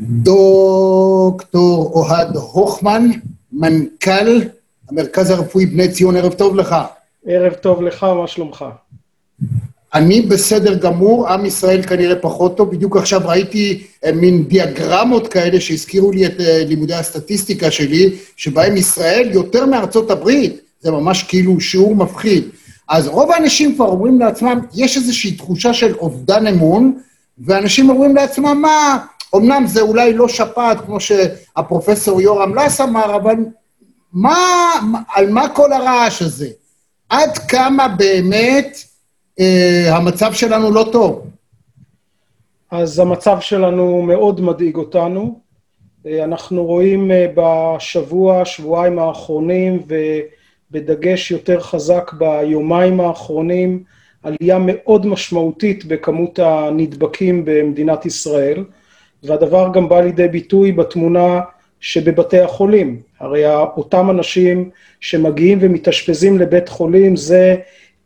דוקטור אוהד הוכמן, מנכ"ל המרכז הרפואי בני ציון, ערב טוב לך. ערב טוב לך, מה שלומך? אני בסדר גמור, עם ישראל כנראה פחות טוב. בדיוק עכשיו ראיתי אה, מין דיאגרמות כאלה שהזכירו לי את אה, לימודי הסטטיסטיקה שלי, שבהם ישראל יותר מארצות הברית, זה ממש כאילו שיעור מפחיד. אז רוב האנשים כבר אומרים לעצמם, יש איזושהי תחושה של אובדן אמון, ואנשים אומרים לעצמם, מה, אמנם זה אולי לא שפעת, כמו שהפרופסור יורם לס אמר, אבל מה, על מה כל הרעש הזה? עד כמה באמת אה, המצב שלנו לא טוב? אז המצב שלנו מאוד מדאיג אותנו. אה, אנחנו רואים אה, בשבוע, שבועיים האחרונים, ובדגש יותר חזק ביומיים האחרונים, עלייה מאוד משמעותית בכמות הנדבקים במדינת ישראל, והדבר גם בא לידי ביטוי בתמונה שבבתי החולים. הרי אותם אנשים שמגיעים ומתאשפזים לבית חולים, זה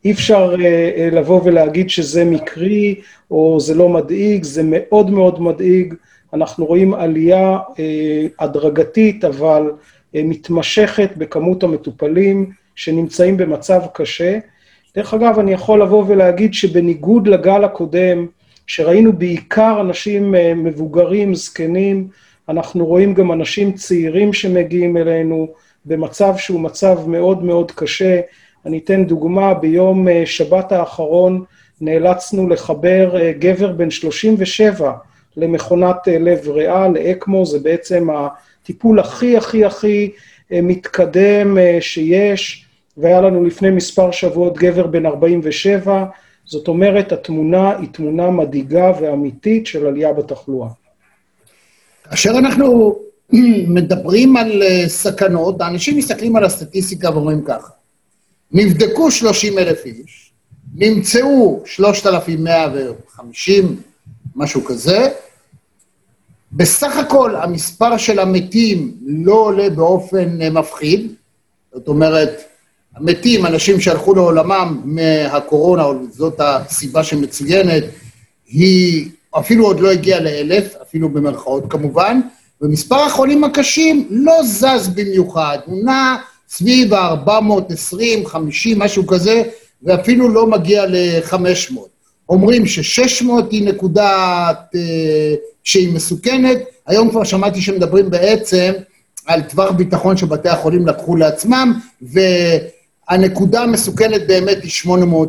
אי אפשר אה, לבוא ולהגיד שזה מקרי או זה לא מדאיג, זה מאוד מאוד מדאיג. אנחנו רואים עלייה אה, הדרגתית, אבל אה, מתמשכת בכמות המטופלים שנמצאים במצב קשה. דרך אגב, אני יכול לבוא ולהגיד שבניגוד לגל הקודם, שראינו בעיקר אנשים מבוגרים, זקנים, אנחנו רואים גם אנשים צעירים שמגיעים אלינו במצב שהוא מצב מאוד מאוד קשה. אני אתן דוגמה, ביום אה, שבת האחרון נאלצנו לחבר אה, גבר בן 37 למכונת אה, לב ריאה, לאקמו, זה בעצם הטיפול הכי הכי הכי מתקדם שיש, והיה לנו לפני מספר שבועות גבר בן 47, זאת אומרת, התמונה היא תמונה מדאיגה ואמיתית של עלייה בתחלואה. כאשר אנחנו מדברים על סכנות, האנשים מסתכלים על הסטטיסטיקה ואומרים ככה, נבדקו 30 אלף איש, נמצאו 3,150, משהו כזה. בסך הכל המספר של המתים לא עולה באופן אה, מפחיד, זאת אומרת, המתים, אנשים שהלכו לעולמם מהקורונה, זאת הסיבה שמצוינת, היא אפילו עוד לא הגיעה לאלף, אפילו במרכאות כמובן, ומספר החולים הקשים לא זז במיוחד, הוא נע סביב ה-420, 50, משהו כזה, ואפילו לא מגיע ל-500. אומרים ש-600 היא נקודה אה, שהיא מסוכנת, היום כבר שמעתי שמדברים בעצם על טווח ביטחון שבתי החולים לקחו לעצמם, והנקודה המסוכנת באמת היא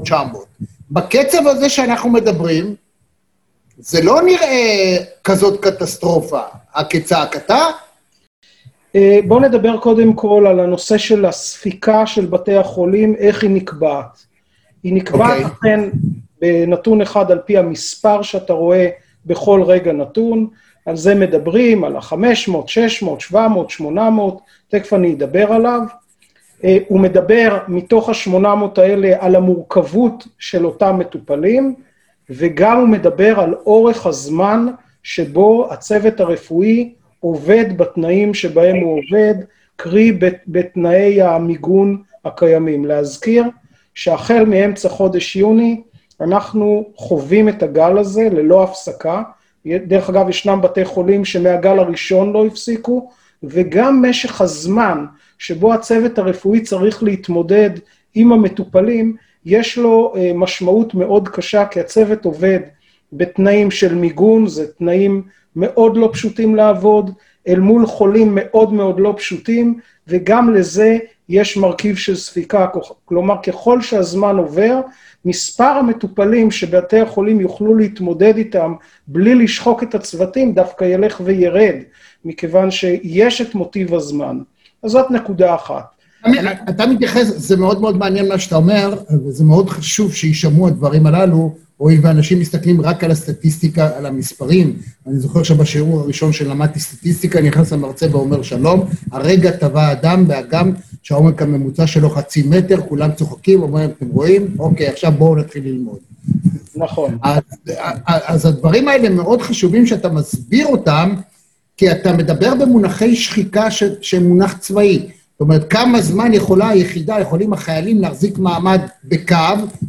800-900. בקצב הזה שאנחנו מדברים, זה לא נראה כזאת קטסטרופה. הכצעקתה, אה, בואו נדבר קודם כל על הנושא של הספיקה של בתי החולים, איך היא נקבעת. היא נקבעת okay. אוקיי. אכן בנתון אחד על פי המספר שאתה רואה בכל רגע נתון, על זה מדברים, על ה-500, 600, 700, 800, תכף אני אדבר עליו. אה, הוא מדבר מתוך ה-800 האלה על המורכבות של אותם מטופלים, וגם הוא מדבר על אורך הזמן שבו הצוות הרפואי עובד בתנאים שבהם הוא עובד, קרי בתנאי המיגון הקיימים. להזכיר שהחל מאמצע חודש יוני אנחנו חווים את הגל הזה ללא הפסקה. דרך אגב, ישנם בתי חולים שמהגל הראשון לא הפסיקו, וגם משך הזמן שבו הצוות הרפואי צריך להתמודד עם המטופלים, יש לו אה, משמעות מאוד קשה, כי הצוות עובד בתנאים של מיגון, זה תנאים מאוד לא פשוטים לעבוד, אל מול חולים מאוד מאוד לא פשוטים, וגם לזה יש מרכיב של ספיקה. כלומר, ככל שהזמן עובר, מספר המטופלים שבתי החולים יוכלו להתמודד איתם בלי לשחוק את הצוותים, דווקא ילך וירד, מכיוון שיש את מוטיב הזמן. אז זאת נקודה אחת. אתה מתייחס, זה מאוד מאוד מעניין מה שאתה אומר, וזה מאוד חשוב שיישמעו הדברים הללו, הואיל ואנשים מסתכלים רק על הסטטיסטיקה, על המספרים. אני זוכר שבשיעור הראשון שלמדתי סטטיסטיקה, נכנס המרצה ואומר שלום, הרגע טבע אדם באגם שהעומק הממוצע שלו חצי מטר, כולם צוחקים, אומרים, אתם רואים? אוקיי, עכשיו בואו נתחיל ללמוד. נכון. אז, אז הדברים האלה מאוד חשובים שאתה מסביר אותם, כי אתה מדבר במונחי שחיקה שהם מונח צבאי. זאת אומרת, כמה זמן יכולה היחידה, יכולים החיילים להחזיק מעמד בקו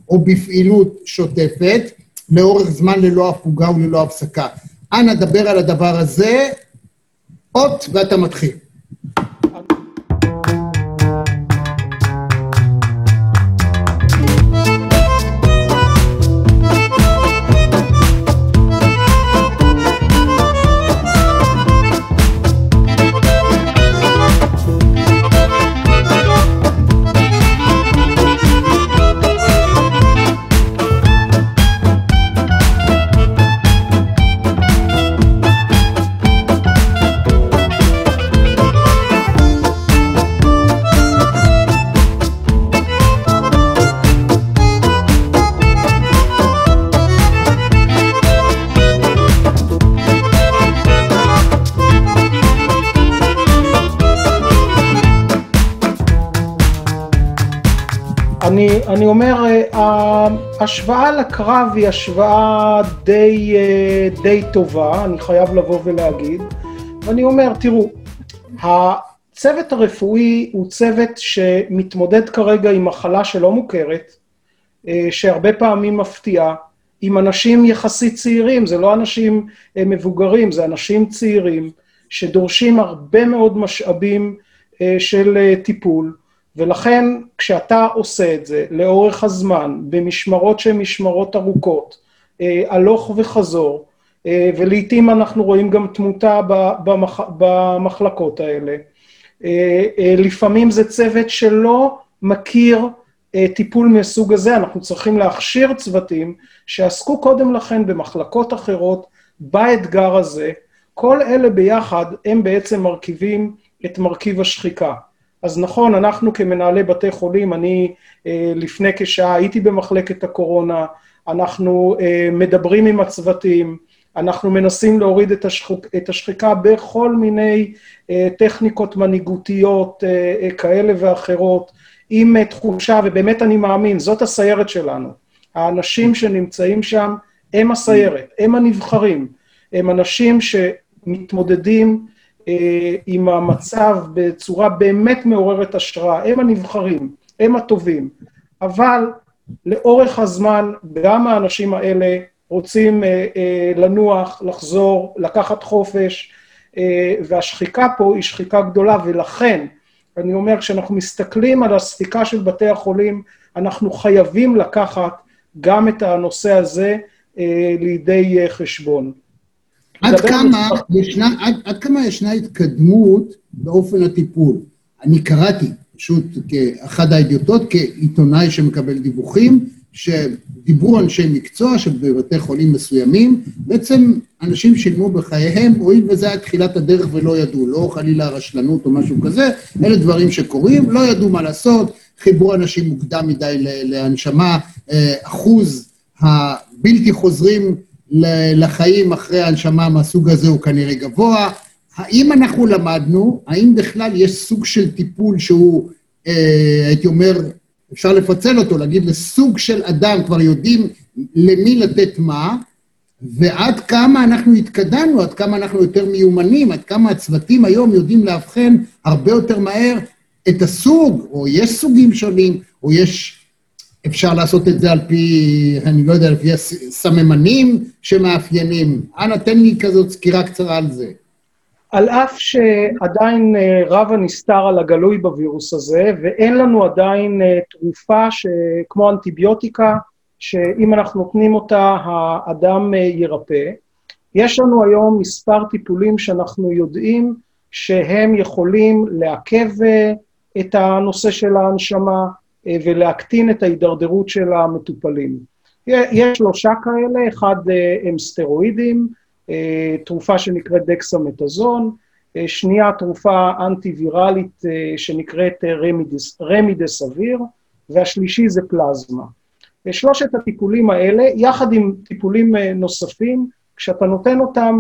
או בפעילות שוטפת לאורך זמן ללא הפוגה וללא הפסקה. אנא דבר על הדבר הזה, אות ואתה מתחיל. אני, אומר, אה, ההשוואה לקרב היא השוואה די, אה, די טובה, אני חייב לבוא ולהגיד. ואני אומר, תראו, הצוות הרפואי הוא צוות שמתמודד כרגע עם מחלה שלא מוכרת, אה, שהרבה פעמים מפתיעה, עם אנשים יחסית צעירים, זה לא אנשים מבוגרים, זה אנשים צעירים, שדורשים הרבה מאוד משאבים של טיפול. ולכן כשאתה עושה את זה לאורך הזמן, במשמרות שהן משמרות ארוכות, אה, הלוך וחזור, אה, ולעיתים אנחנו רואים גם תמותה במח... במחלקות האלה. אה, לפעמים זה צוות שלא מכיר טיפול מהסוג הזה, אנחנו צריכים להכשיר צוותים שעסקו קודם לכן במחלקות אחרות, באתגר הזה. כל אלה ביחד הם בעצם מרכיבים את מרכיב השחיקה. אז נכון, אנחנו כמנהלי בתי חולים, אני אה, לפני כשעה הייתי במחלקת הקורונה, אנחנו אה, מדברים עם הצוותים, אנחנו מנסים להוריד את, השחוק, את השחיקה בכל מיני אה, טכניקות מנהיגותיות כאלה ואחרות, עם תחושה, ובאמת אני מאמין, זאת הסיירת שלנו. האנשים שנמצאים שם הם הסיירת, הם הנבחרים, הם אנשים שמתמודדים עם המצב בצורה באמת מעוררת השראה. הם הנבחרים, הם הטובים. אבל לאורך הזמן, גם האנשים האלה רוצים אה, אה, לנוח, לחזור, לקחת חופש, והשחיקה פה היא שחיקה גדולה, ולכן, אני אומר, כשאנחנו מסתכלים על הספיקה של בתי החולים, אנחנו חייבים לקחת גם את הנושא הזה לידי חשבון. עד כמה, ישנה, עד, עד כמה ישנה התקדמות באופן הטיפול? אני קראתי, פשוט כאחד האדיוטות, כעיתונאי שמקבל דיווחים, שדיברו אנשי מקצוע שבבתי חולים מסוימים, בעצם אנשים שילמו בחייהם, הואיל וזה היה תחילת הדרך ולא ידעו, לא חלילה רשלנות או משהו כזה, אלה דברים שקורים, לא ידעו מה לעשות, חיברו אנשים מוקדם מדי להנשמה, אה, אחוז הבלתי חוזרים לחיים אחרי הנשמה מהסוג הזה הוא כנראה גבוה. האם אנחנו למדנו, האם בכלל יש סוג של טיפול שהוא, אה, הייתי אומר, אפשר לפצל אותו, להגיד לסוג של אדם, כבר יודעים למי לתת מה, ועד כמה אנחנו התקדמנו, עד כמה אנחנו יותר מיומנים, עד כמה הצוותים היום יודעים לאבחן הרבה יותר מהר את הסוג, או יש סוגים שונים, או יש אפשר לעשות את זה על פי, אני לא יודע, על פי הסממנים שמאפיינים. אנא, תן לי כזאת סקירה קצרה על זה. על אף שעדיין אה, רב הנסתר על הגלוי בווירוס הזה, ואין לנו עדיין אה, תרופה כמו אנטיביוטיקה, שאם אנחנו נותנים אותה, האדם אה, ירפא. יש לנו היום מספר טיפולים שאנחנו יודעים שהם יכולים לעכב את הנושא של ההנשמה, ולהקטין את ההידרדרות של המטופלים. יש שלושה כאלה, אחד אה, הם סטרואידים, אה, תרופה שנקראת דקסמטזון, שנייה תרופה אנטי-ויראלית שנקראת רמידס, רמידס אוויר, והשלישי זה פלזמה. שלושת הטיפולים האלה, יחד עם טיפולים נוספים, כשאתה נותן אותם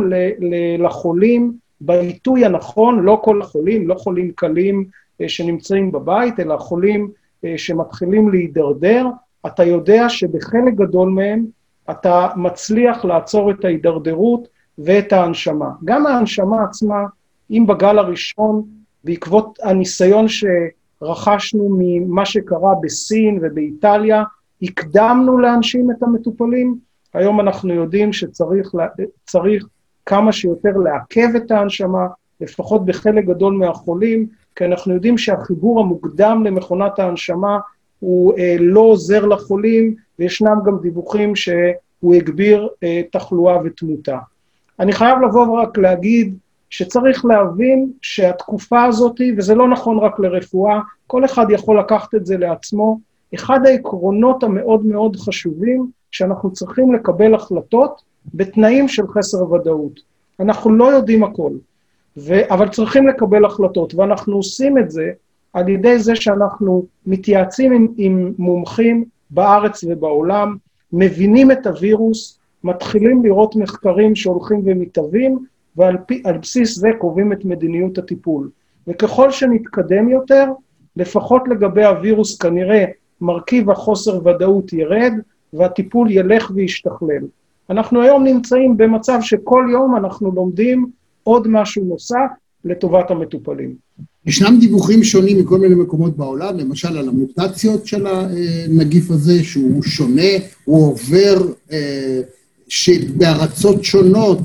לחולים בעיתוי הנכון, לא כל החולים, לא חולים קלים שנמצאים בבית, אלא חולים אה, שמתחילים להידרדר, אתה יודע שבחלק גדול מהם אתה מצליח לעצור את ההידרדרות ואת ההנשמה. גם ההנשמה עצמה, אם בגל הראשון, בעקבות הניסיון שרכשנו ממה שקרה בסין ובאיטליה, הקדמנו להנשים את המטופלים, היום אנחנו יודעים שצריך כמה שיותר לעכב את ההנשמה, לפחות בחלק גדול מהחולים, כי אנחנו יודעים שהחיבור המוקדם למכונת ההנשמה הוא אה, לא עוזר לחולים, וישנם גם דיווחים שהוא הגביר אה, תחלואה ותמותה. אני חייב לבוא ורק להגיד שצריך להבין שהתקופה הזאת, וזה לא נכון רק לרפואה, כל אחד יכול לקחת את זה לעצמו, אחד העקרונות המאוד מאוד חשובים, שאנחנו צריכים לקבל החלטות בתנאים של חסר ודאות. אנחנו לא יודעים הכל, ו... אבל צריכים לקבל החלטות, ואנחנו עושים את זה על ידי זה שאנחנו מתייעצים עם, עם מומחים בארץ ובעולם, מבינים את הווירוס, מתחילים לראות מחקרים שהולכים ומתהווים, ועל פי, בסיס זה קובעים את מדיניות הטיפול. וככל שנתקדם יותר, לפחות לגבי הווירוס כנראה מרכיב החוסר ודאות ירד, והטיפול ילך וישתכלל. אנחנו היום נמצאים במצב שכל יום אנחנו לומדים עוד משהו נוסף לטובת המטופלים. ישנם דיווחים שונים מכל מיני מקומות בעולם, למשל על המוטציות של הנגיף הזה, שהוא שונה, הוא עובר, אה, שבארצות שונות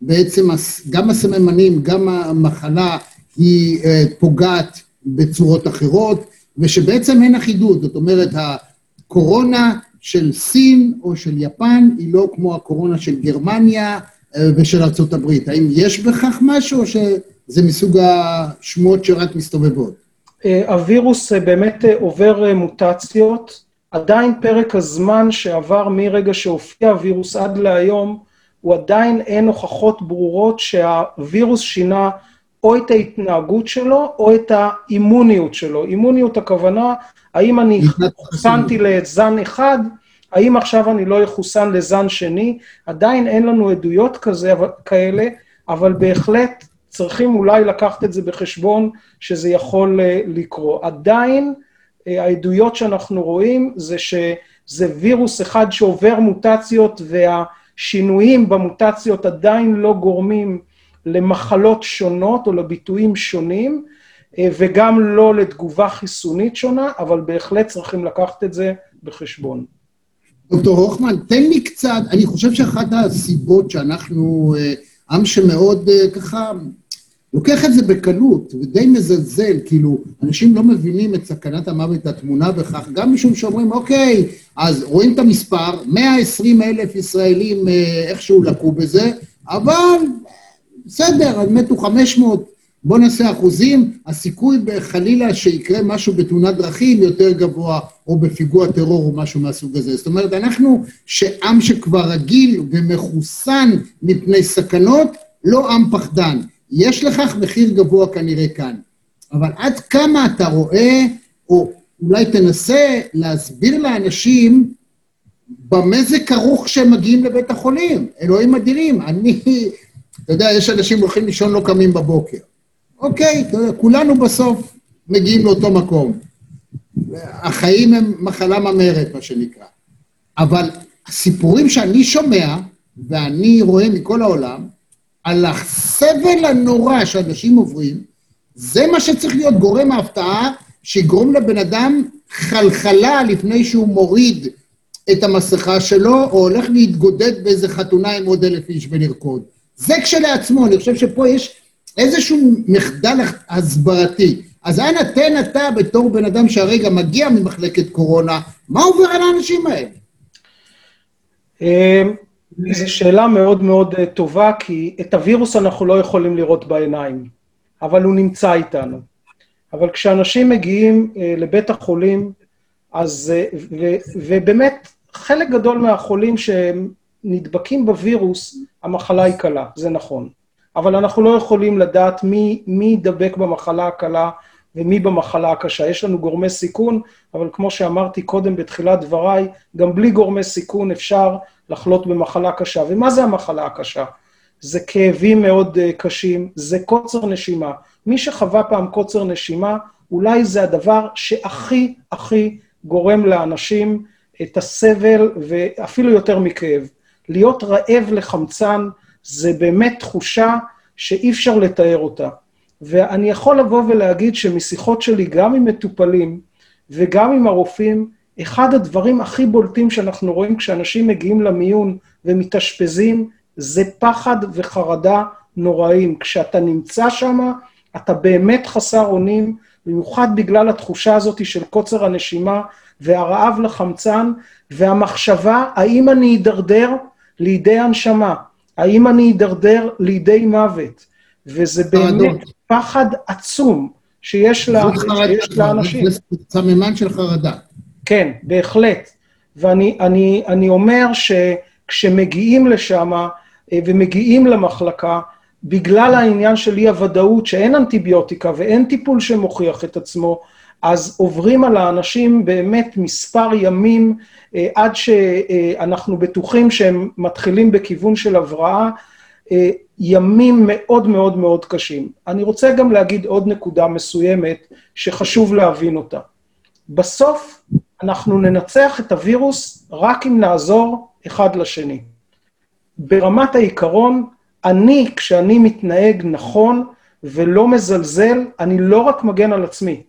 בעצם גם הסממנים, גם המחלה היא אה, פוגעת בצורות אחרות, ושבעצם אין אחידות, זאת אומרת, הקורונה של סין או של יפן היא לא כמו הקורונה של גרמניה ושל ארה"ב. האם יש בכך משהו או שזה מסוג השמועות שרק מסתובבות? אה, הווירוס אה, באמת עובר מוטציות. עדיין פרק הזמן שעבר מרגע שהופיע הווירוס עד להיום, הוא עדיין אין הוכחות ברורות שהווירוס שינה או את ההתנהגות שלו או את האימוניות שלו. אימוניות הכוונה האם אני חוסנתי לזן אחד, האם עכשיו אני לא אחוסן לזן שני? עדיין אין לנו עדויות כזה, כאלה, אבל בהחלט צריכים אולי לקחת את זה בחשבון שזה יכול אה, לקרות. עדיין אה, העדויות שאנחנו רואים זה שזה וירוס אחד שעובר מוטציות והשינויים במוטציות עדיין לא גורמים למחלות שונות או לביטויים שונים, אה, וגם לא לתגובה חיסונית שונה, אבל בהחלט צריכים לקחת את זה בחשבון. דוקטור הוכמן, תן לי קצת, אני חושב שאחת הסיבות שאנחנו אה, עם שמאוד אה, ככה לוקח את זה בקלות ודי מזלזל, כאילו, אנשים לא מבינים את סכנת המוות הטמונה בכך, גם משום שאומרים, אוקיי, אז רואים את המספר, 120 אלף ישראלים איכשהו לקו בזה, אבל בסדר, מתו 500, בוא נעשה אחוזים, הסיכוי חלילה שיקרה משהו בתאונת דרכים יותר גבוה, או בפיגוע טרור או משהו מהסוג הזה. זאת אומרת, אנחנו, שעם שכבר רגיל ומחוסן מפני סכנות, לא עם פחדן. יש לכך מחיר גבוה כנראה כאן. אבל עד כמה אתה רואה, או אולי תנסה להסביר לאנשים במה זה כרוך כשהם מגיעים לבית החולים. אלוהים אדירים, אני, אתה יודע, יש אנשים הולכים לישון לא קמים בבוקר. אוקיי, כולנו בסוף מגיעים לאותו מקום. החיים הם מחלה ממארת, מה שנקרא. אבל הסיפורים שאני שומע, ואני רואה מכל העולם, על הסבל הנורא שאנשים עוברים, זה מה שצריך להיות גורם ההפתעה, שיגרום לבן אדם חלחלה לפני שהוא מוריד את המסכה שלו, או הולך להתגודד באיזה חתונה עם עוד אלף איש ולרקוד. זה כשלעצמו, אני חושב שפה יש איזשהו מחדל הסברתי. אז אנא תן אתה בתור בן אדם שהרגע מגיע ממחלקת קורונה, מה עובר על האנשים האלה? אמ, זו שאלה מאוד מאוד אה, טובה, כי את הווירוס אנחנו לא יכולים לראות בעיניים, אבל הוא נמצא איתנו. אבל כשאנשים מגיעים אה, לבית החולים, אז, אה, ו, ובאמת, חלק גדול מהחולים שנדבקים בווירוס, המחלה היא קלה, זה נכון. אבל אנחנו לא יכולים לדעת מי, מי ידבק במחלה הקלה ומי במחלה הקשה. יש לנו גורמי סיכון, אבל כמו שאמרתי קודם בתחילת דבריי, גם בלי גורמי סיכון אפשר לחלות במחלה קשה. ומה זה המחלה הקשה? זה כאבים מאוד uh, קשים, זה קוצר נשימה. מי שחווה פעם קוצר נשימה, אולי זה הדבר שהכי הכי גורם לאנשים את הסבל, ואפילו יותר מכאב. להיות רעב לחמצן, זה באמת תחושה שאי אפשר לתאר אותה. ואני יכול לבוא ולהגיד שמשיחות שלי, גם עם מטופלים וגם עם הרופאים, אחד הדברים הכי בולטים שאנחנו רואים כשאנשים מגיעים למיון ומתאשפזים, זה פחד וחרדה נוראים. כשאתה נמצא שם, אתה באמת חסר אונים, במיוחד בגלל התחושה הזאת של קוצר הנשימה והרעב לחמצן, והמחשבה, האם אני אדרדר לידי הנשמה? האם אני אדרדר לידי מוות? וזה באמת פחד עצום שיש, לאנשים. זה סממן של חרדה. כן, בהחלט. ואני אני, אני אומר שכשמגיעים לשם אה, ומגיעים למחלקה, בגלל העניין של אי-הוודאות, שאין אנטיביוטיקה ואין טיפול שמוכיח את עצמו, אז עוברים על האנשים באמת מספר ימים אה, עד שאנחנו בטוחים שהם מתחילים בכיוון של הבראה, אה, ימים מאוד מאוד מאוד קשים. אני רוצה גם להגיד עוד נקודה מסוימת שחשוב להבין אותה. בסוף אנחנו ננצח את הווירוס רק אם נעזור אחד לשני. ברמת העיקרון, אני, כשאני מתנהג נכון ולא מזלזל, אני לא רק מגן על עצמי,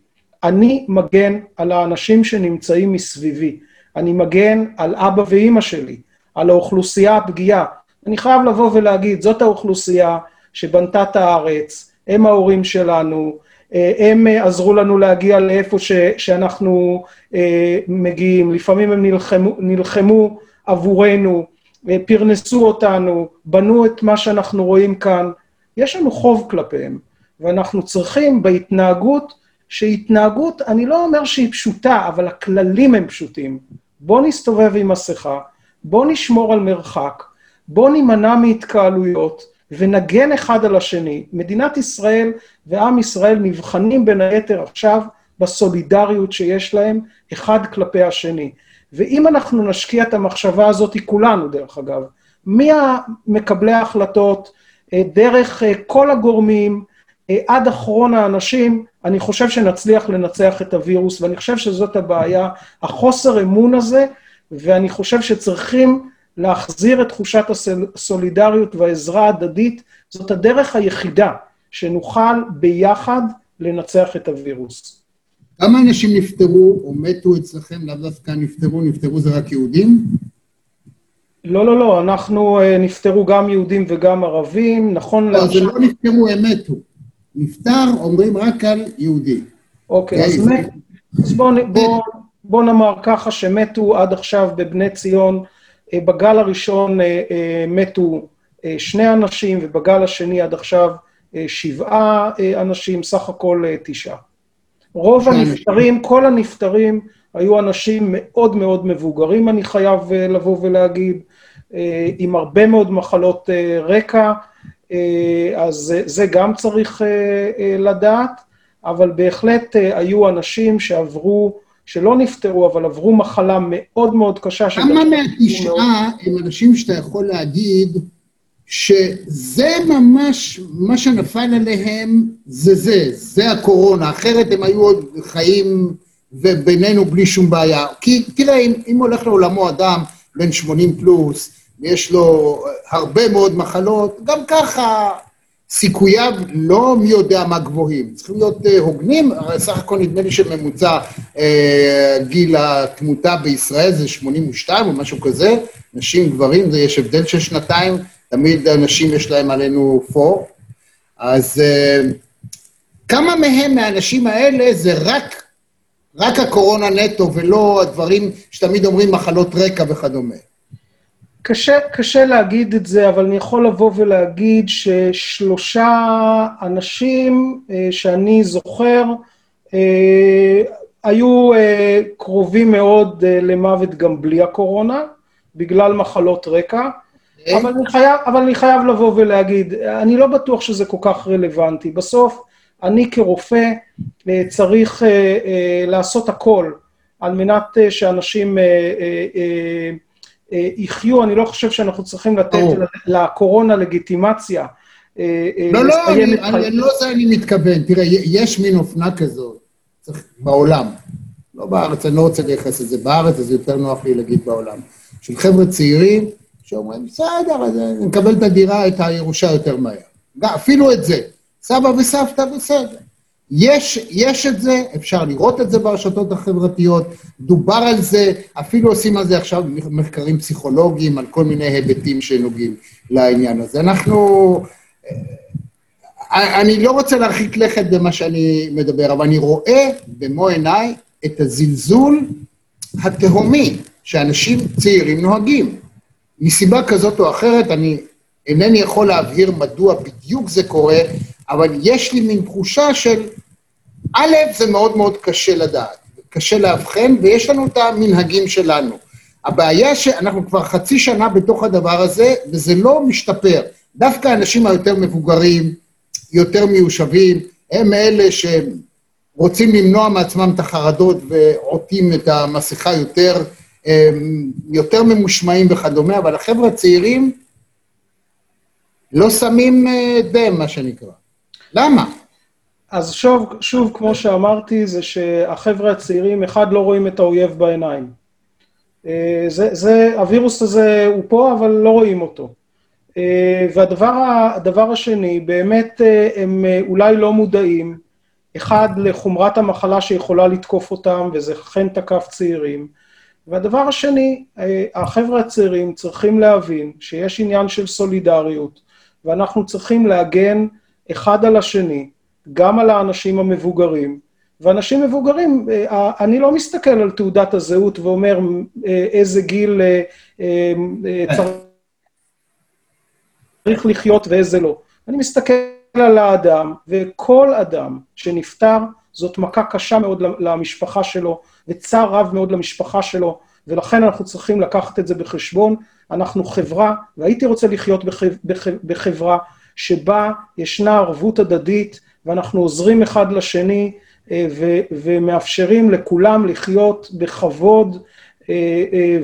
אני מגן על האנשים שנמצאים מסביבי. אני מגן על אבא ואימא שלי, על האוכלוסייה הפגיעה. אני חייב לבוא ולהגיד, זאת האוכלוסייה שבנתה את הארץ, הם ההורים שלנו, אה, הם אה, עזרו לנו להגיע לאיפה ש, שאנחנו אה, מגיעים, לפעמים הם נלחמו, נלחמו עבורנו, פרנסו אותנו, בנו את מה שאנחנו רואים כאן, יש לנו חוב כלפיהם, ואנחנו צריכים בהתנהגות, שהתנהגות, אני לא אומר שהיא פשוטה, אבל הכללים הם פשוטים. בוא נסתובב עם מסכה, בוא נשמור על מרחק, בוא נימנע מהתקהלויות ונגן אחד על השני. מדינת ישראל ועם ישראל נבחנים בין היתר עכשיו בסולידריות שיש להם אחד כלפי השני. ואם אנחנו נשקיע את המחשבה הזאת, כולנו דרך אגב, ממקבלי ההחלטות, אה, דרך אה, כל הגורמים, עד אחרון האנשים, אני חושב שנצליח לנצח את הווירוס, ואני חושב שזאת הבעיה, החוסר אמון הזה, ואני חושב שצריכים להחזיר את תחושת הסולידריות והעזרה ההדדית, זאת הדרך היחידה שנוכל ביחד לנצח את הווירוס. כמה אנשים נפטרו או מתו אצלכם, לאו דווקא נפטרו, נפטרו זה רק יהודים? לא, לא, לא, אנחנו uh, נפטרו גם יהודים וגם ערבים, נכון לא, זה לא נפטרו, הם מתו. נפטר, אומרים רק על יהודי. אוקיי, אז, מת, אז בואו בוא, בוא נאמר ככה שמתו עד עכשיו בבני ציון, אה, בגל הראשון אה, אה, מתו שני אנשים, ובגל השני עד עכשיו שבעה אנשים, סך הכל תשעה. רוב הנפטרים, כל הנפטרים, היו אנשים מאוד מאוד מבוגרים, אני חייב לבוא ולהגיד, עם הרבה מאוד מחלות רקע, אז זה גם צריך לדעת, אבל בהחלט היו אנשים שעברו שלא נפטרו, אבל עברו מחלה מאוד מאוד קשה. כמה מהתשעה הם אנשים שאתה יכול להגיד שזה ממש, מה שנפל עליהם זה זה, זה הקורונה, אחרת הם היו עוד חיים ובינינו בלי שום בעיה. כי תראה, אם, אם הולך לעולמו אדם בן 80 פלוס, ויש לו הרבה מאוד מחלות, גם ככה סיכוייו לא מי יודע מה גבוהים, צריכים להיות uh, הוגנים, סך הכל נדמה לי שממוצע uh, גיל התמותה בישראל זה 82 או משהו כזה, נשים, גברים, זה יש הבדל של שנתיים, תמיד הנשים יש להם עלינו פור, אז uh, כמה מהם, מהאנשים האלה, זה רק, רק הקורונה נטו ולא הדברים שתמיד אומרים מחלות רקע וכדומה? קשה, קשה להגיד את זה, אבל אני יכול לבוא ולהגיד ששלושה אנשים אה, שאני זוכר אה, היו אה, קרובים מאוד למוות גם בלי הקורונה, בגלל מחלות רקע. אבל אני, חייב, אבל אני חייב לבוא ולהגיד, אני לא בטוח שזה כל כך רלוונטי. בסוף, אני כרופא צריך לעשות הכל על מנת שאנשים... אה, יחיו, אני לא חושב שאנחנו צריכים לתת לקורונה לגיטימציה. אה, אה, לא, לא, אני, אני, לא זה אני מתכוון. תראה, יש מין אופנה כזאת בעולם. לא בארץ, אני לא רוצה לייחס את זה בארץ, אז יותר נוח לי להגיד בעולם. של חבר'ה צעירים שאומרים, בסדר, אז נקבל את הדירה, את הירושה יותר מהר. אפילו את זה. סבא וסבתא, בסדר. יש, יש את זה, אפשר לראות את זה ברשתות החברתיות, דובר על זה, אפילו עושים על זה עכשיו מחקרים פסיכולוגיים, על כל מיני היבטים שנוגעים לעניין הזה. אנחנו, אני לא רוצה להרחיק לכת במה שאני מדבר, אבל אני רואה במו עיניי את הזלזול התהומי שאנשים צעירים נוהגים. מסיבה כזאת או אחרת, אני אינני יכול להבהיר מדוע בדיוק זה קורה, אבל יש לי מין תחושה של, א', זה מאוד מאוד קשה לדעת, קשה לאבחן, ויש לנו את המנהגים שלנו. הבעיה שאנחנו כבר חצי שנה בתוך הדבר הזה, וזה לא משתפר. דווקא האנשים היותר מבוגרים, יותר מיושבים, הם אלה שרוצים למנוע מעצמם את החרדות ועוטים את המסכה יותר, יותר ממושמעים וכדומה, אבל החבר'ה הצעירים לא שמים אה, דם, מה שנקרא. למה? אז שוב, שוב, כמו שאמרתי, זה שהחבר'ה הצעירים, אחד, לא רואים את האויב בעיניים. אה, זה, זה, הווירוס הזה הוא פה, אבל לא רואים אותו. אה, והדבר השני, באמת אה, הם אולי לא מודעים, אחד, לחומרת המחלה שיכולה לתקוף אותם, וזה אכן תקף צעירים. והדבר השני, החבר'ה הצעירים צריכים להבין שיש עניין של סולידריות, ואנחנו צריכים להגן אחד על השני, גם על האנשים המבוגרים, ואנשים מבוגרים, אה, אני לא מסתכל על תעודת הזהות ואומר אה, איזה גיל אה, צריך לחיות ואיזה לא. אני מסתכל על האדם, וכל אדם שנפטר, זאת מכה קשה מאוד למשפחה שלו, וצער רב מאוד למשפחה שלו, ולכן אנחנו צריכים לקחת את זה בחשבון. אנחנו חברה, והייתי רוצה לחיות בחברה שבה ישנה ערבות הדדית, ואנחנו עוזרים אחד לשני, אה, ומאפשרים לכולם לחיות בכבוד אה, אה,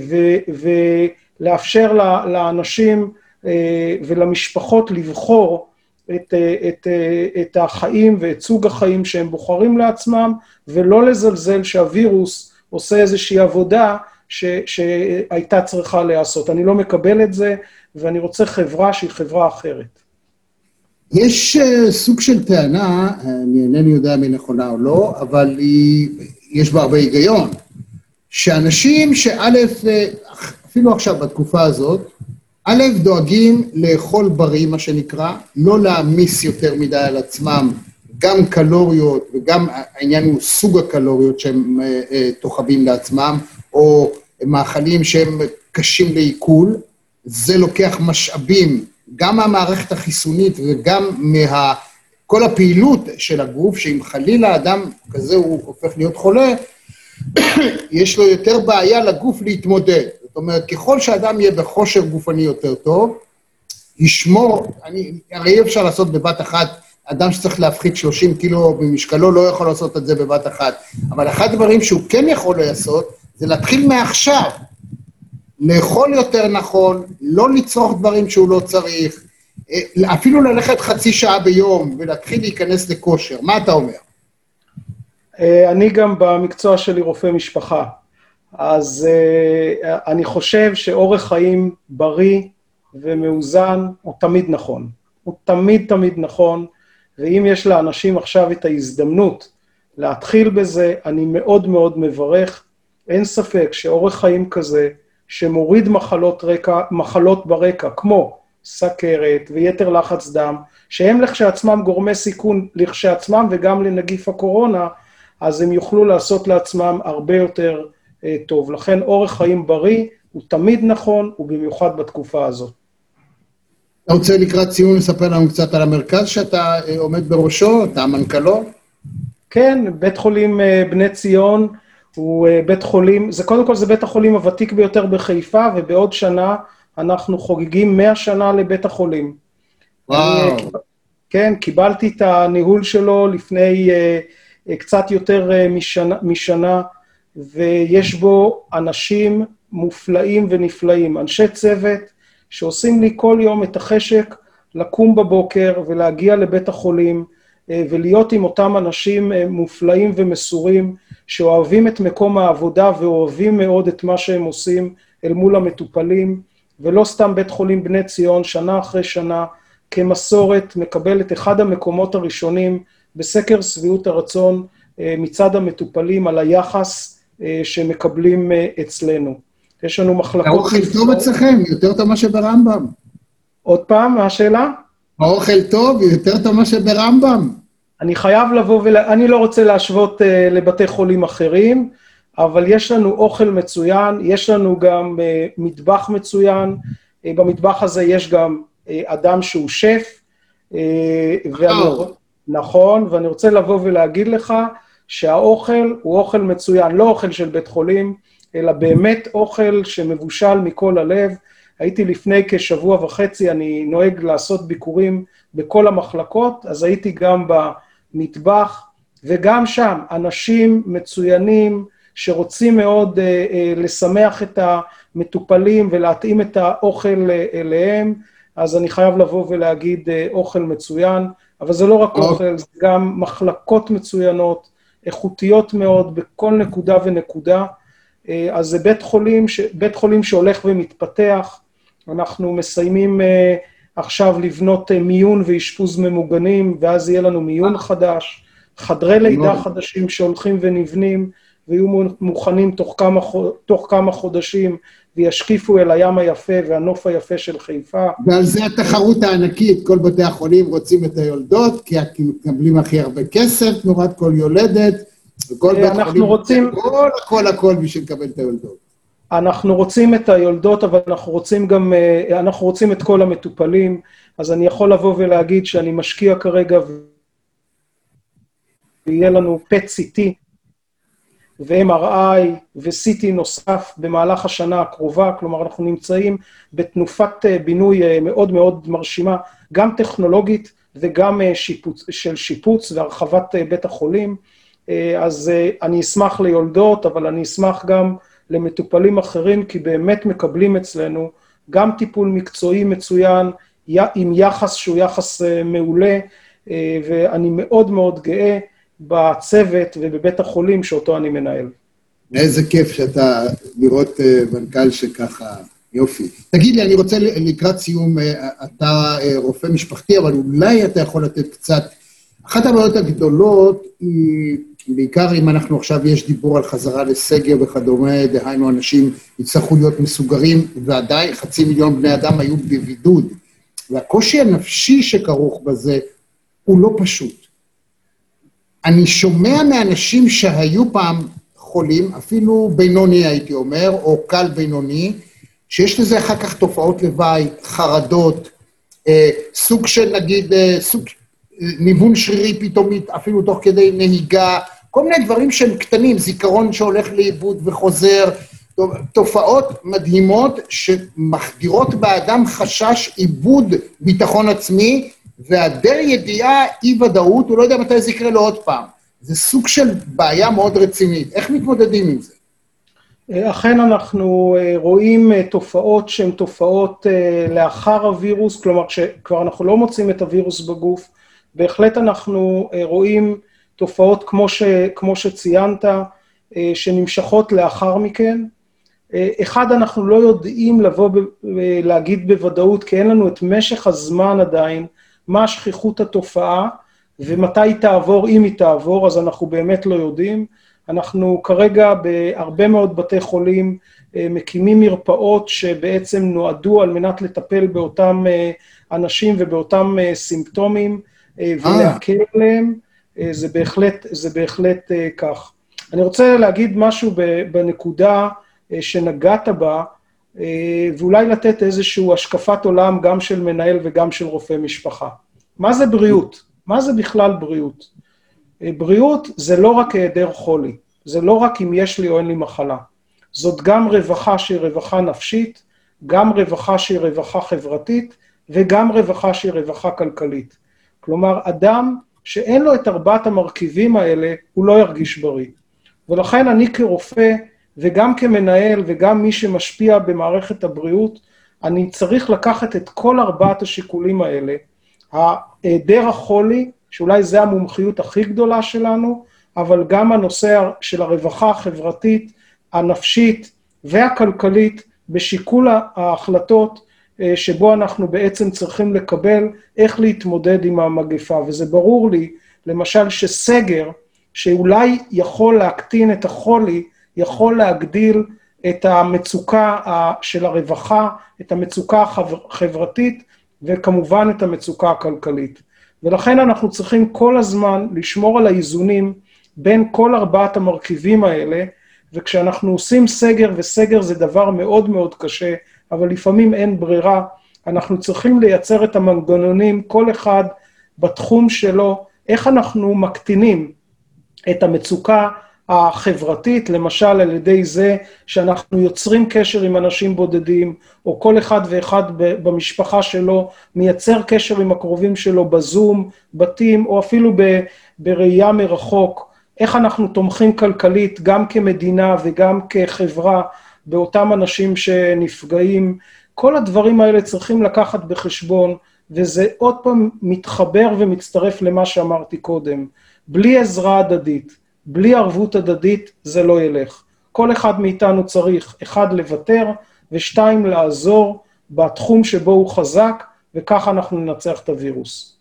ולאפשר לאנשים ולמשפחות לבחור את, את, את החיים ואת סוג החיים שהם בוחרים לעצמם, ולא לזלזל שהווירוס עושה איזושהי עבודה ש, שהייתה צריכה להיעשות. אני לא מקבל את זה, ואני רוצה חברה שהיא חברה אחרת. יש uh, סוג של טענה, אני אינני יודע אם היא נכונה או לא, אבל היא, יש בה הרבה היגיון, שאנשים שא', אה, אפילו עכשיו, בתקופה הזאת, א', דואגים לאכול בריא, מה שנקרא, לא להעמיס יותר מדי על עצמם, גם קלוריות, וגם העניין הוא סוג הקלוריות שהם uh, uh, תוחבים לעצמם, או מאכלים שהם קשים לעיכול, זה לוקח משאבים גם מהמערכת החיסונית וגם מה... כל הפעילות של הגוף, שאם חלילה אדם כזה הוא הופך להיות חולה, יש לו יותר בעיה לגוף להתמודד. זאת אומרת, ככל שאדם יהיה בכושר גופני יותר טוב, ישמור, אני, הרי אי אפשר לעשות בבת אחת, אדם שצריך להפחית 30 קילו במשקלו לא יכול לעשות את זה בבת אחת, אבל אחד הדברים שהוא כן יכול לעשות, זה להתחיל מעכשיו. לאכול יותר נכון, לא לצרוך דברים שהוא לא צריך, אה, אפילו ללכת חצי שעה ביום ולהתחיל להיכנס לכושר. מה אתה אומר? אה, אני גם במקצוע שלי רופא משפחה, אז אה, אני חושב שאורח חיים בריא ומאוזן הוא תמיד נכון. הוא תמיד תמיד נכון, ואם יש לאנשים עכשיו את ההזדמנות להתחיל בזה, אני מאוד מאוד מברך. אין ספק שאורח חיים כזה, שמוריד מחלות, רקע, מחלות ברקע, כמו סכרת ויתר לחץ דם, שהם לכשעצמם גורמי סיכון לכשעצמם וגם לנגיף הקורונה, אז הם יוכלו לעשות לעצמם הרבה יותר אה, טוב. לכן אורח חיים בריא הוא תמיד נכון, ובמיוחד בתקופה הזאת. אתה רוצה לקראת ציון לספר לנו קצת על המרכז שאתה אה, עומד בראשו, אתה המנכ"לו? כן, בית חולים אה, בני ציון הוא אה, בית חולים, זה קודם כל זה בית החולים הוותיק ביותר בחיפה, ובעוד שנה אנחנו חוגגים 100 שנה לבית החולים. וואו. אני, כן, קיבלתי את הניהול שלו לפני uh, קצת יותר uh, משנה, משנה, ויש בו אנשים מופלאים ונפלאים, אנשי צוות שעושים לי כל יום את החשק לקום בבוקר ולהגיע לבית החולים uh, ולהיות עם אותם אנשים uh, מופלאים ומסורים. שאוהבים את מקום העבודה ואוהבים מאוד את מה שהם עושים אל מול המטופלים, ולא סתם בית חולים בני ציון, שנה אחרי שנה, כמסורת, מקבל את אחד המקומות הראשונים בסקר שביעות הרצון אה, מצד המטופלים על היחס אה, שמקבלים אה, אצלנו. יש לנו מחלקות... האוכל טוב אצלכם, יותר טוב מאשר ברמב"ם. עוד פעם, מה השאלה? האוכל טוב, יותר טוב מאשר ברמב"ם. אני חייב לבוא ול... אני לא רוצה להשוות uh, לבתי חולים אחרים, אבל יש לנו אוכל מצוין, יש לנו גם uh, מטבח מצוין, uh, במטבח הזה יש גם uh, אדם שהוא שף, uh, ואני... נכון, ואני רוצה לבוא ולהגיד לך שהאוכל הוא אוכל מצוין, לא אוכל של בית חולים, אלא באמת אוכל שמבושל מכל הלב. הייתי לפני כשבוע וחצי, אני נוהג לעשות ביקורים בכל המחלקות, אז הייתי גם במטבח, וגם שם אנשים מצוינים שרוצים מאוד אה, אה, לשמח את המטופלים ולהתאים את האוכל אה, אליהם, אז אני חייב לבוא ולהגיד אה, אוכל מצוין, אבל זה לא רק אוקיי. אוכל, זה גם מחלקות מצוינות, איכותיות מאוד בכל נקודה ונקודה. אה, אז זה בית חולים, ש... בית חולים שהולך ומתפתח. אנחנו מסיימים uh, עכשיו לבנות uh, מיון ואשפוז ממוגנים, ואז יהיה לנו מיון חדש, חדרי לידה חדשים שהולכים ונבנים, ויהיו מוכנים תוך כמה, תוך כמה חודשים, וישקיפו אל הים היפה והנוף היפה של חיפה. ועל זה התחרות הענקית, כל בתי החולים רוצים את היולדות, כי מקבלים הכי הרבה כסף תמורת כל יולדת, וכל בית חולים... רוצים... הכל, הכל, הכל בשביל לקבל את היולדות. אנחנו רוצים את היולדות, אבל אנחנו רוצים גם, אה, אנחנו רוצים את כל המטופלים, אז אני יכול לבוא ולהגיד שאני משקיע כרגע ויהיה לנו PET-CT ו-MRI ו-CT נוסף במהלך השנה הקרובה, כלומר אנחנו נמצאים בתנופת אה, בינוי אה, מאוד מאוד מרשימה, גם טכנולוגית וגם שיפוץ, של שיפוץ והרחבת בית החולים. אז אני אשמח ליולדות, אבל אני אשמח גם למטופלים אחרים, כי באמת מקבלים אצלנו גם טיפול מקצועי מצוין, עם יחס שהוא יחס אה, מעולה, אה, ואני מאוד מאוד גאה בצוות ובבית החולים שאותו אני מנהל. איזה כיף שאתה לראות אה, מנכ"ל שככה, יופי. תגיד לי, אני רוצה לקראת סיום, אתה רופא משפחתי, אבל אולי אתה יכול לתת קצת... אחת הבעיות הגדולות היא בעיקר אם אנחנו עכשיו, יש דיבור על חזרה לסגר וכדומה, דהיינו אנשים יצטרכו להיות מסוגרים, ועדיין חצי מיליון בני אדם היו בבידוד. והקושי הנפשי שכרוך בזה הוא לא פשוט. אני שומע מאנשים שהיו פעם חולים, אפילו בינוני הייתי אומר, או קל בינוני, שיש לזה אחר כך תופעות לוואי, חרדות, אה, סוג של נגיד, אה, סוג, אה, ניוון שרירי פתאומית, אפילו תוך כדי נהיגה, כל מיני דברים שהם קטנים, זיכרון שהולך לאיבוד וחוזר, תופעות מדהימות שמחדירות באדם חשש איבוד ביטחון עצמי, והיעדר ידיעה, אי-ודאות, הוא לא יודע מתי זה יקרה לו עוד פעם. זה סוג של בעיה מאוד רצינית. איך מתמודדים עם זה? אכן אנחנו אה, רואים אה, תופעות שהן תופעות אה, לאחר הווירוס, כלומר כשכבר אנחנו לא מוצאים את הווירוס בגוף, בהחלט אנחנו רואים תופעות כמו, ש, כמו שציינת, אה, שנמשכות לאחר מכן. אה, אחד, אנחנו לא יודעים לבוא ולהגיד בוודאות, כי אין לנו את משך הזמן עדיין, מה שכיחות התופעה ומתי היא תעבור, אם היא תעבור, אז אנחנו באמת לא יודעים. אנחנו כרגע בהרבה מאוד בתי חולים אה, מקימים מרפאות שבעצם נועדו על מנת לטפל באותם אנשים ובאותם סימפטומים ולהקל עליהם. אה, זה בהחלט, זה בהחלט אה, כך. אני רוצה להגיד משהו בנקודה אה, שנגעת בה, ואולי לתת איזושהי השקפת עולם גם של מנהל וגם של רופא משפחה. מה זה בריאות? מה זה בכלל בריאות? בריאות זה לא רק היעדר חולי, זה לא רק אם יש לי או אין לי מחלה. זאת גם רווחה שהיא רווחה נפשית, גם רווחה שהיא רווחה חברתית, וגם רווחה שהיא רווחה כלכלית. כלומר, אדם שאין לו את ארבעת המרכיבים האלה, הוא לא ירגיש בריא. ולכן אני כרופא, וגם כמנהל, וגם מי שמשפיע במערכת הבריאות, אני צריך לקחת את כל ארבעת השיקולים האלה, היעדר החולי, שאולי זו המומחיות הכי גדולה שלנו, אבל גם הנושא של הרווחה החברתית, הנפשית והכלכלית, בשיקול ההחלטות שבו אנחנו בעצם צריכים לקבל איך להתמודד עם המגפה. וזה ברור לי, למשל, שסגר, שאולי יכול להקטין את החולי, יכול להגדיל את המצוקה של הרווחה, את המצוקה החברתית, וכמובן את המצוקה הכלכלית. ולכן אנחנו צריכים כל הזמן לשמור על האיזונים בין כל ארבעת המרכיבים האלה, וכשאנחנו עושים סגר, וסגר זה דבר מאוד מאוד קשה, אבל לפעמים אין ברירה, אנחנו צריכים לייצר את המנגנונים, כל אחד בתחום שלו, איך אנחנו מקטינים את המצוקה החברתית, למשל על ידי זה שאנחנו יוצרים קשר עם אנשים בודדים, או כל אחד ואחד במשפחה שלו מייצר קשר עם הקרובים שלו בזום, בתים, או אפילו בראייה מרחוק. איך אנחנו תומכים כלכלית גם כמדינה וגם כחברה באותם אנשים שנפגעים. כל הדברים האלה צריכים לקחת בחשבון, וזה עוד פעם מתחבר ומצטרף למה שאמרתי קודם. בלי עזרה הדדית, בלי ערבות הדדית, זה לא ילך. כל אחד מאיתנו צריך, אחד, לוותר, ושתיים, לעזור בתחום שבו הוא חזק, וככה אנחנו ננצח את הווירוס.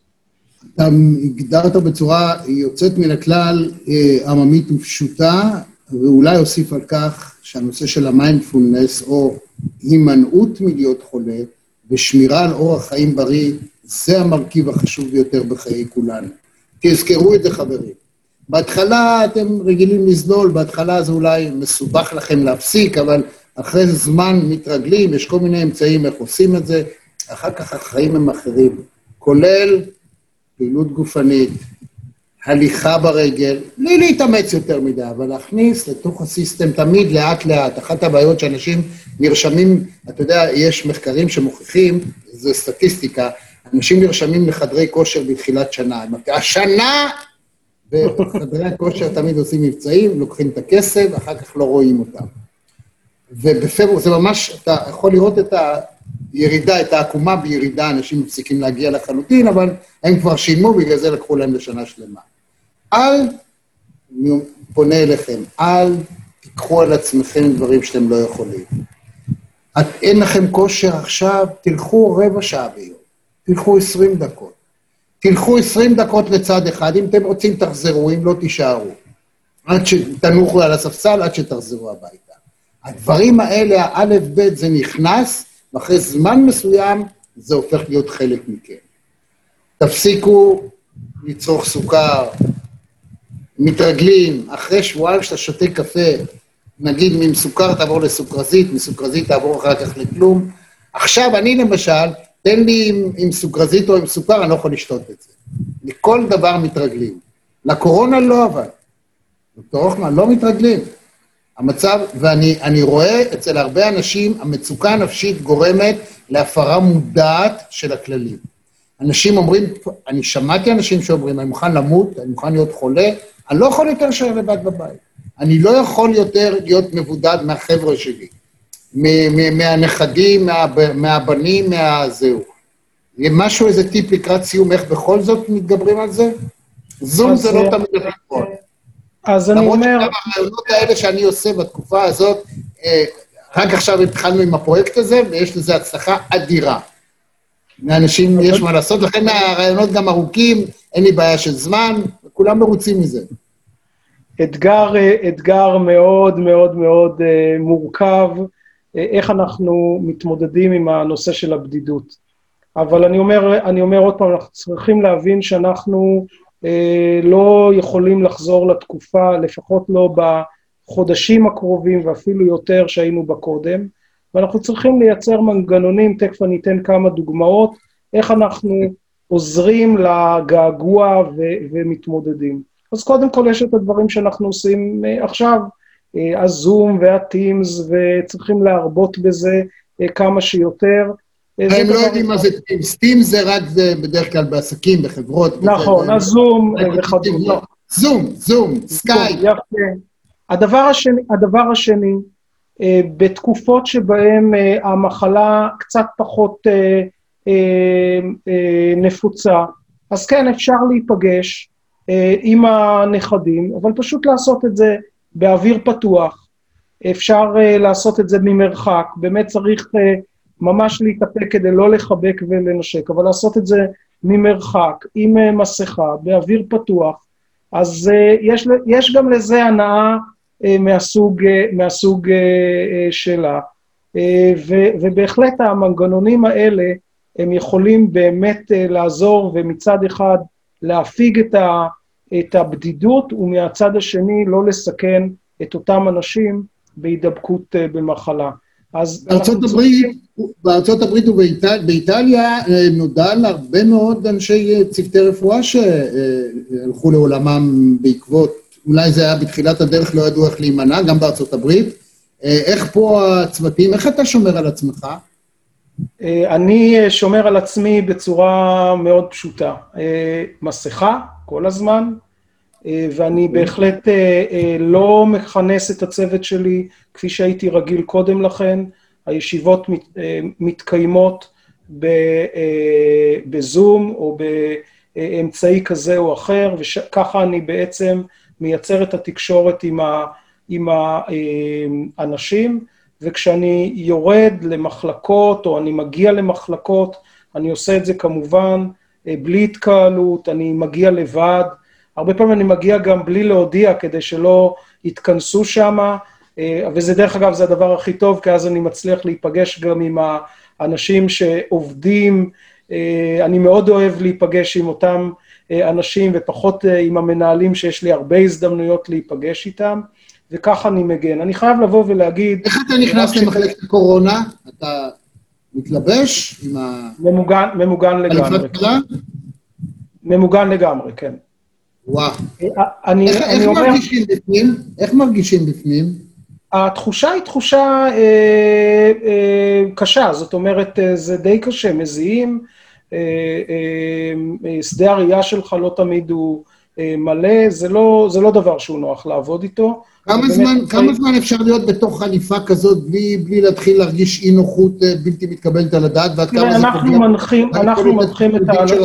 אתה הגדרת בצורה יוצאת מן הכלל, אה, עממית ופשוטה, ואולי אוסיף על כך שהנושא של המיינדפולנס, או הימנעות מלהיות חולה, ושמירה על אורח חיים בריא, זה המרכיב החשוב ביותר בחיי כולנו. תזכרו את זה, חברים. בהתחלה אתם רגילים לזלול, בהתחלה זה אולי מסובך לכם להפסיק, אבל אחרי זמן מתרגלים, יש כל מיני אמצעים איך עושים את זה, אחר כך החיים הם אחרים, כולל פעילות גופנית, הליכה ברגל, בלי להתאמץ יותר מדי, אבל להכניס לתוך הסיסטם תמיד לאט-לאט. אחת הבעיות שאנשים נרשמים, אתה יודע, יש מחקרים שמוכיחים, זה סטטיסטיקה, אנשים נרשמים לחדרי כושר בתחילת שנה. השנה בחדרי הכושר תמיד עושים מבצעים, לוקחים את הכסף, אחר כך לא רואים אותם. ובפברואר, זה ממש, אתה יכול לראות את הירידה, את העקומה בירידה, אנשים מפסיקים להגיע לחלוטין, אבל הם כבר שילמו, בגלל זה לקחו להם לשנה שלמה. אל, אני פונה אליכם, אל תיקחו על עצמכם דברים שאתם לא יכולים. את, אין לכם כושר עכשיו, תלכו רבע שעה ביום, תלכו עשרים דקות. תלכו עשרים דקות לצד אחד, אם אתם רוצים תחזרו, אם לא תישארו. עד שתנוחו על הספסל, עד שתחזרו הביתה. הדברים האלה, האלף-בית, זה נכנס, ואחרי זמן מסוים זה הופך להיות חלק מכם. תפסיקו לצרוך סוכר, מתרגלים, אחרי שבועיים שאתה שותה קפה, נגיד ממסוכר תעבור לסוכרזית, מסוכרזית תעבור אחר כך לכלום. עכשיו, אני למשל, תן לי עם, עם סוכרזית או עם סוכר, אני לא יכול לשתות את זה. מכל דבר מתרגלים. לקורונה לא אבל. דוקטור הוכמן, לא מתרגלים. המצב, ואני רואה אצל הרבה אנשים, המצוקה הנפשית גורמת להפרה מודעת של הכללים. אנשים אומרים, אני שמעתי אנשים שאומרים, אני מוכן למות, אני מוכן להיות חולה, אני לא יכול יותר להישאר לבד בבית. אני לא יכול יותר להיות מבודד מהחבר'ה שלי, מהנכדים, מהבנים, מהזהו. משהו, איזה טיפ לקראת סיום, איך בכל זאת מתגברים על זה? זום זה לא תמיד הפתרון. אז אני אומר... למרות שגם הרעיונות האלה שאני עושה בתקופה הזאת, אה, רק עכשיו התחלנו עם הפרויקט הזה, ויש לזה הצלחה אדירה. לאנשים יש מה לעשות, לכן הרעיונות גם ארוכים, אין לי בעיה של זמן, כולם מרוצים מזה. אתגר, אה, אתגר מאוד מאוד מאוד אה, מורכב, איך אנחנו מתמודדים עם הנושא של הבדידות. אבל אני אומר, אני אומר עוד פעם, אנחנו צריכים להבין שאנחנו אה, לא יכולים לחזור לתקופה, לפחות לא בחודשים הקרובים ואפילו יותר שהיינו בה קודם, ואנחנו צריכים לייצר מנגנונים, תכף אני אתן כמה דוגמאות, איך אנחנו עוזרים לגעגוע ו- ומתמודדים. אז קודם כל יש את הדברים שאנחנו עושים אה, עכשיו, אה, הזום והטימס, וצריכים להרבות בזה כמה שיותר. הם לא יודעים מה זה סטים, סטים זה רק זה בדרך כלל בעסקים, בחברות. נכון, אז זום וכדומה. זום, זום, סקאי. הדבר השני, הדבר השני, אה, בתקופות שבהן אה, המחלה קצת פחות אה, נפוצה, אז כן, אפשר להיפגש עם הנכדים, אבל פשוט לעשות את זה באוויר פתוח. אפשר לעשות את זה ממרחק, באמת צריך ממש להתאפק כדי לא לחבק ולנשק, אבל לעשות את זה ממרחק, עם מסכה, באוויר פתוח, אז יש, יש גם לזה הנאה מהסוג, uh, מהסוג uh, שלה. ו, ובהחלט המנגנונים האלה הם יכולים באמת לעזור ומצד אחד להפיג את, ה, את הבדידות, ומהצד השני לא לסכן את אותם אנשים בהידבקות במחלה. אז בארצות הברית, בארצות הברית ובאיטליה נודע על הרבה מאוד אנשי צוותי רפואה שהלכו לעולמם בעקבות, אולי זה היה בתחילת הדרך, לא ידעו איך להימנע, גם בארצות הברית. איך פה הצוותים, איך אתה שומר על עצמך? אני שומר על עצמי בצורה מאוד פשוטה. מסכה כל הזמן, ואני בהחלט לא מכנס את הצוות שלי כפי שהייתי רגיל קודם לכן. הישיבות מתקיימות בזום או באמצעי כזה או אחר, וככה אני בעצם מייצר את התקשורת עם ה... עם האנשים, וכשאני יורד למחלקות או אני מגיע למחלקות, אני עושה את זה כמובן בלי התקהלות, אני מגיע לבד. הרבה פעמים אני מגיע גם בלי להודיע כדי שלא יתכנסו שם, וזה דרך אגב, זה הדבר הכי טוב, כי אז אני מצליח להיפגש גם עם האנשים שעובדים. אני מאוד אוהב להיפגש עם אותם אנשים ופחות עם המנהלים שיש לי הרבה הזדמנויות להיפגש איתם. וככה אני מגן. אני חייב לבוא ולהגיד... איך אתה נכנס למחלקת הקורונה? אתה מתלבש עם ה... ממוגן, ממוגן לגמרי. ממוגן לגמרי, כן. וואו. אני, איך, אני איך אומר... מרגישים בפנים? איך מרגישים בפנים? התחושה היא תחושה אה, אה, קשה, זאת אומרת, אה, זה די קשה. מזיעים, אה, אה, שדה הראייה שלך לא תמיד הוא אה, מלא, זה לא, זה לא דבר שהוא נוח לעבוד איתו. כמה זמן, כמה זמן אפשר להיות בתוך חליפה כזאת בלי, בלי להתחיל להרגיש אי נוחות בלתי מתקבלת על הדעת, ועד כמה זה פוגע? מנחים, אנחנו מנחים את האנשים,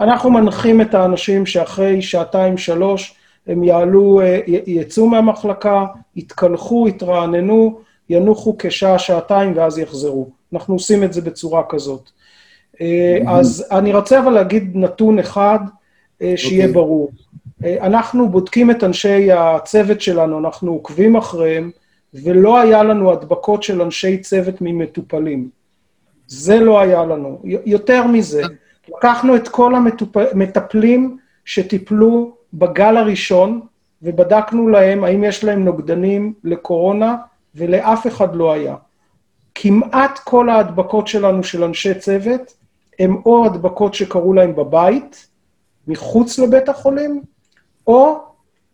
אנחנו מנחים את האנשים שאחרי שעתיים, שלוש, הם יעלו, יצאו מהמחלקה, יתקלחו, יתרעננו, ינוחו כשעה, שעתיים, ואז יחזרו. אנחנו עושים את זה בצורה כזאת. אז אני רוצה אבל להגיד נתון אחד, שיהיה okay. ברור. אנחנו בודקים את אנשי הצוות שלנו, אנחנו עוקבים אחריהם, ולא היה לנו הדבקות של אנשי צוות ממטופלים. זה לא היה לנו. יותר מזה, לקחנו את כל המטפלים שטיפלו בגל הראשון, ובדקנו להם האם יש להם נוגדנים לקורונה, ולאף אחד לא היה. כמעט כל ההדבקות שלנו של אנשי צוות, הם או הדבקות שקרו להם בבית, מחוץ לבית החולים, או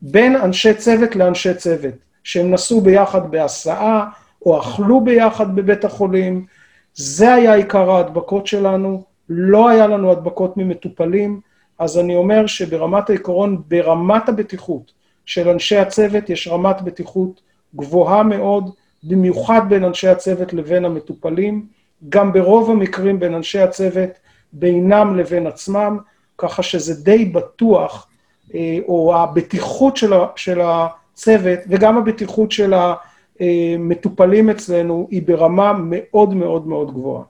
בין אנשי צוות לאנשי צוות, שהם נסעו ביחד בהסעה, או אכלו ביחד בבית החולים. זה היה עיקר ההדבקות שלנו, לא היה לנו הדבקות ממטופלים, אז אני אומר שברמת העיקרון, ברמת הבטיחות של אנשי הצוות, יש רמת בטיחות גבוהה מאוד, במיוחד בין אנשי הצוות לבין המטופלים, גם ברוב המקרים בין אנשי הצוות בינם לבין עצמם, ככה שזה די בטוח, אה, או הבטיחות של, של הצוות וגם הבטיחות של המטופלים אצלנו היא ברמה מאוד מאוד מאוד גבוהה.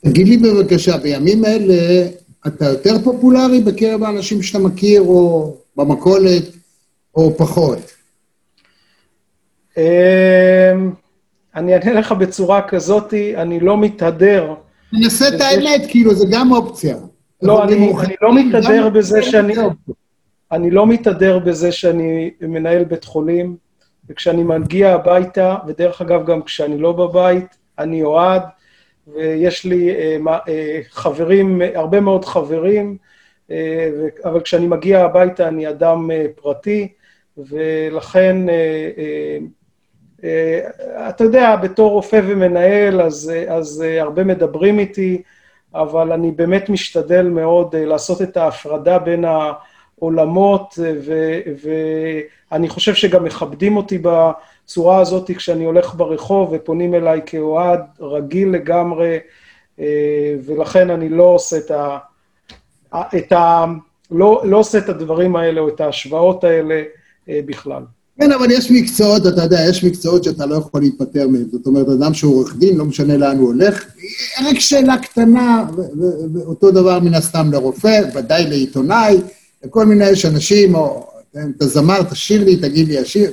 תגיד לי בבקשה, בימים אלה אתה יותר פופולרי בקרב האנשים שאתה מכיר, או במכולת, או פחות? אני אענה לך בצורה כזאתי, אני לא מתהדר. תנסה את האמת, כאילו, זה גם אופציה. לא, אני, אני לא מתהדר בזה שאני... אני לא מתהדר בזה שאני מנהל בית חולים, וכשאני מגיע הביתה, ודרך אגב, גם כשאני לא בבית, אני אוהד, ויש לי אה, אה, חברים, הרבה מאוד חברים, אה, אבל כשאני מגיע הביתה אני אדם אה, פרטי, ולכן, אה, אה, אתה יודע, בתור רופא ומנהל, אז, אה, אז אה, הרבה מדברים איתי, אבל אני באמת משתדל מאוד לעשות את ההפרדה בין העולמות, ואני חושב שגם מכבדים אותי בצורה הזאת כשאני הולך ברחוב ופונים אליי כאוהד רגיל לגמרי, ולכן אני לא עושה את ה... את ה לא, לא עושה את הדברים האלה או את ההשוואות האלה בכלל. כן, אבל יש מקצועות, אתה יודע, יש מקצועות שאתה לא יכול להיפטר מהם. זאת אומרת, אדם שהוא עורך דין, לא משנה לאן הוא הולך. רק שאלה קטנה, ואותו דבר מן הסתם לרופא, ודאי לעיתונאי, לכל מיני, יש אנשים, או אתה זמר, תשאיר לי, תגיד לי השיר.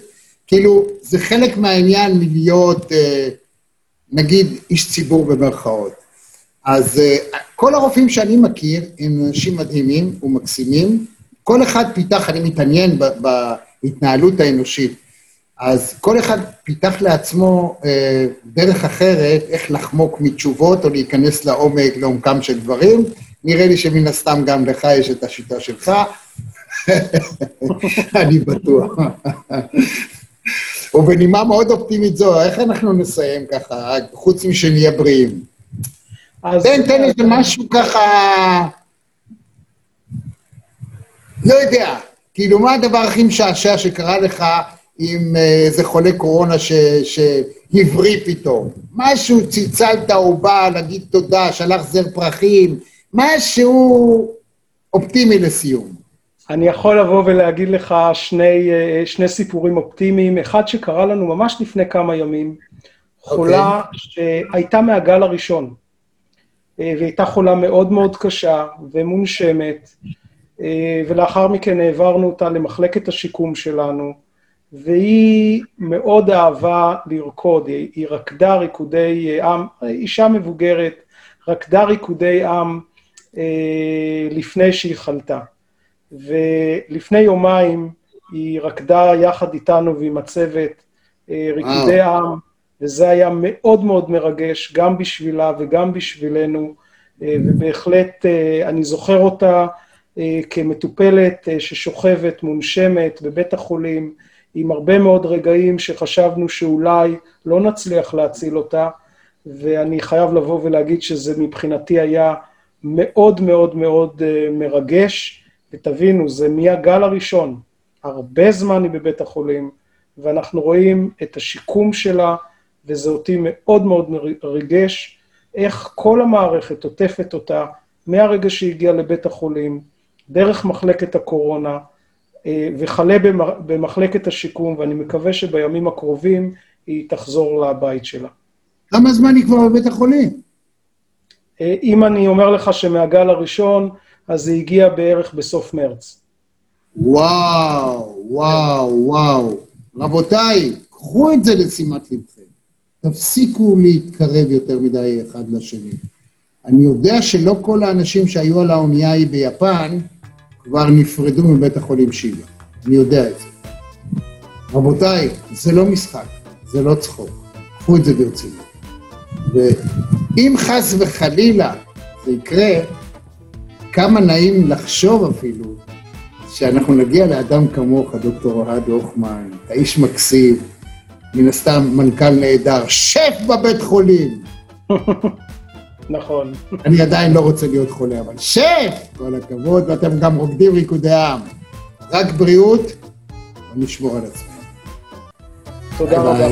כאילו, זה חלק מהעניין מלהיות, אה, נגיד, איש ציבור במרכאות. אז uh, כל הרופאים שאני מכיר הם אנשים מדהימים ומקסימים. כל אחד פיתח, אני מתעניין בהתנהלות האנושית, אז כל אחד פיתח לעצמו uh, דרך אחרת איך לחמוק מתשובות או להיכנס לעומק, לעומקם של דברים. נראה לי שמן הסתם גם לך יש את השיטה שלך. אני בטוח. ובנימה מאוד אופטימית זו, איך אנחנו נסיים ככה, חוץ משנהיה בריאים? תן, תן איזה משהו ככה... לא יודע, כאילו, מה הדבר הכי משעשע שקרה לך עם אה, איזה חולה קורונה שהבריא פתאום? משהו, צלצלת, הוא בא להגיד תודה, שלח זר פרחים, משהו אופטימי לסיום. אני יכול לבוא ולהגיד לך שני, אה, שני סיפורים אופטימיים. אחד שקרה לנו ממש לפני כמה ימים, חולה okay. אוקיי. שהייתה מהגל הראשון, אה, והייתה חולה מאוד מאוד קשה ומונשמת, ולאחר מכן העברנו אותה למחלקת השיקום שלנו, והיא מאוד אהבה לרקוד, היא רקדה ריקודי עם, אישה מבוגרת, רקדה ריקודי עם לפני שהיא חלתה. ולפני יומיים היא רקדה יחד איתנו ועם הצוות אה, ריקודי עם, וזה היה מאוד מאוד מרגש, גם בשבילה וגם בשבילנו, אה, ובהחלט אה, אני זוכר אותה כמטופלת ששוכבת, מונשמת בבית החולים, עם הרבה מאוד רגעים שחשבנו שאולי לא נצליח להציל אותה, ואני חייב לבוא ולהגיד שזה מבחינתי היה מאוד מאוד מאוד מרגש. ותבינו, זה מהגל הראשון, הרבה זמן היא בבית החולים, ואנחנו רואים את השיקום שלה, וזה אותי מאוד מאוד ריגש, איך כל המערכת עוטפת אותה מהרגע שהיא הגיעה לבית החולים, דרך מחלקת הקורונה, אה, וכלה במחלקת השיקום, ואני מקווה שבימים הקרובים היא תחזור לבית שלה. כמה זמן היא כבר בבית החולים? אה, אם אני אומר לך שמהגל הראשון, אז זה הגיע בערך בסוף מרץ. וואו, וואו, וואו. רבותיי, קחו את זה לשימת לבכם. תפסיקו להתקרב יותר מדי אחד לשני. אני יודע שלא כל האנשים שהיו על האונייה ההיא ביפן כבר נפרדו מבית החולים שילה. אני יודע את זה. רבותיי, זה לא משחק, זה לא צחוק. קחו את זה ברצינות. ואם חס וחלילה זה יקרה, כמה נעים לחשוב אפילו שאנחנו נגיע לאדם כמוך, דוקטור אוהד הוכמן, אתה איש מקסים, מן הסתם מנכ"ל נהדר, שף בבית חולים. נכון. אני עדיין לא רוצה להיות חולה, אבל שף! כל הכבוד, ואתם גם רוקדים ריקודי עם. רק בריאות, ונשמור על עצמנו. תודה רבה.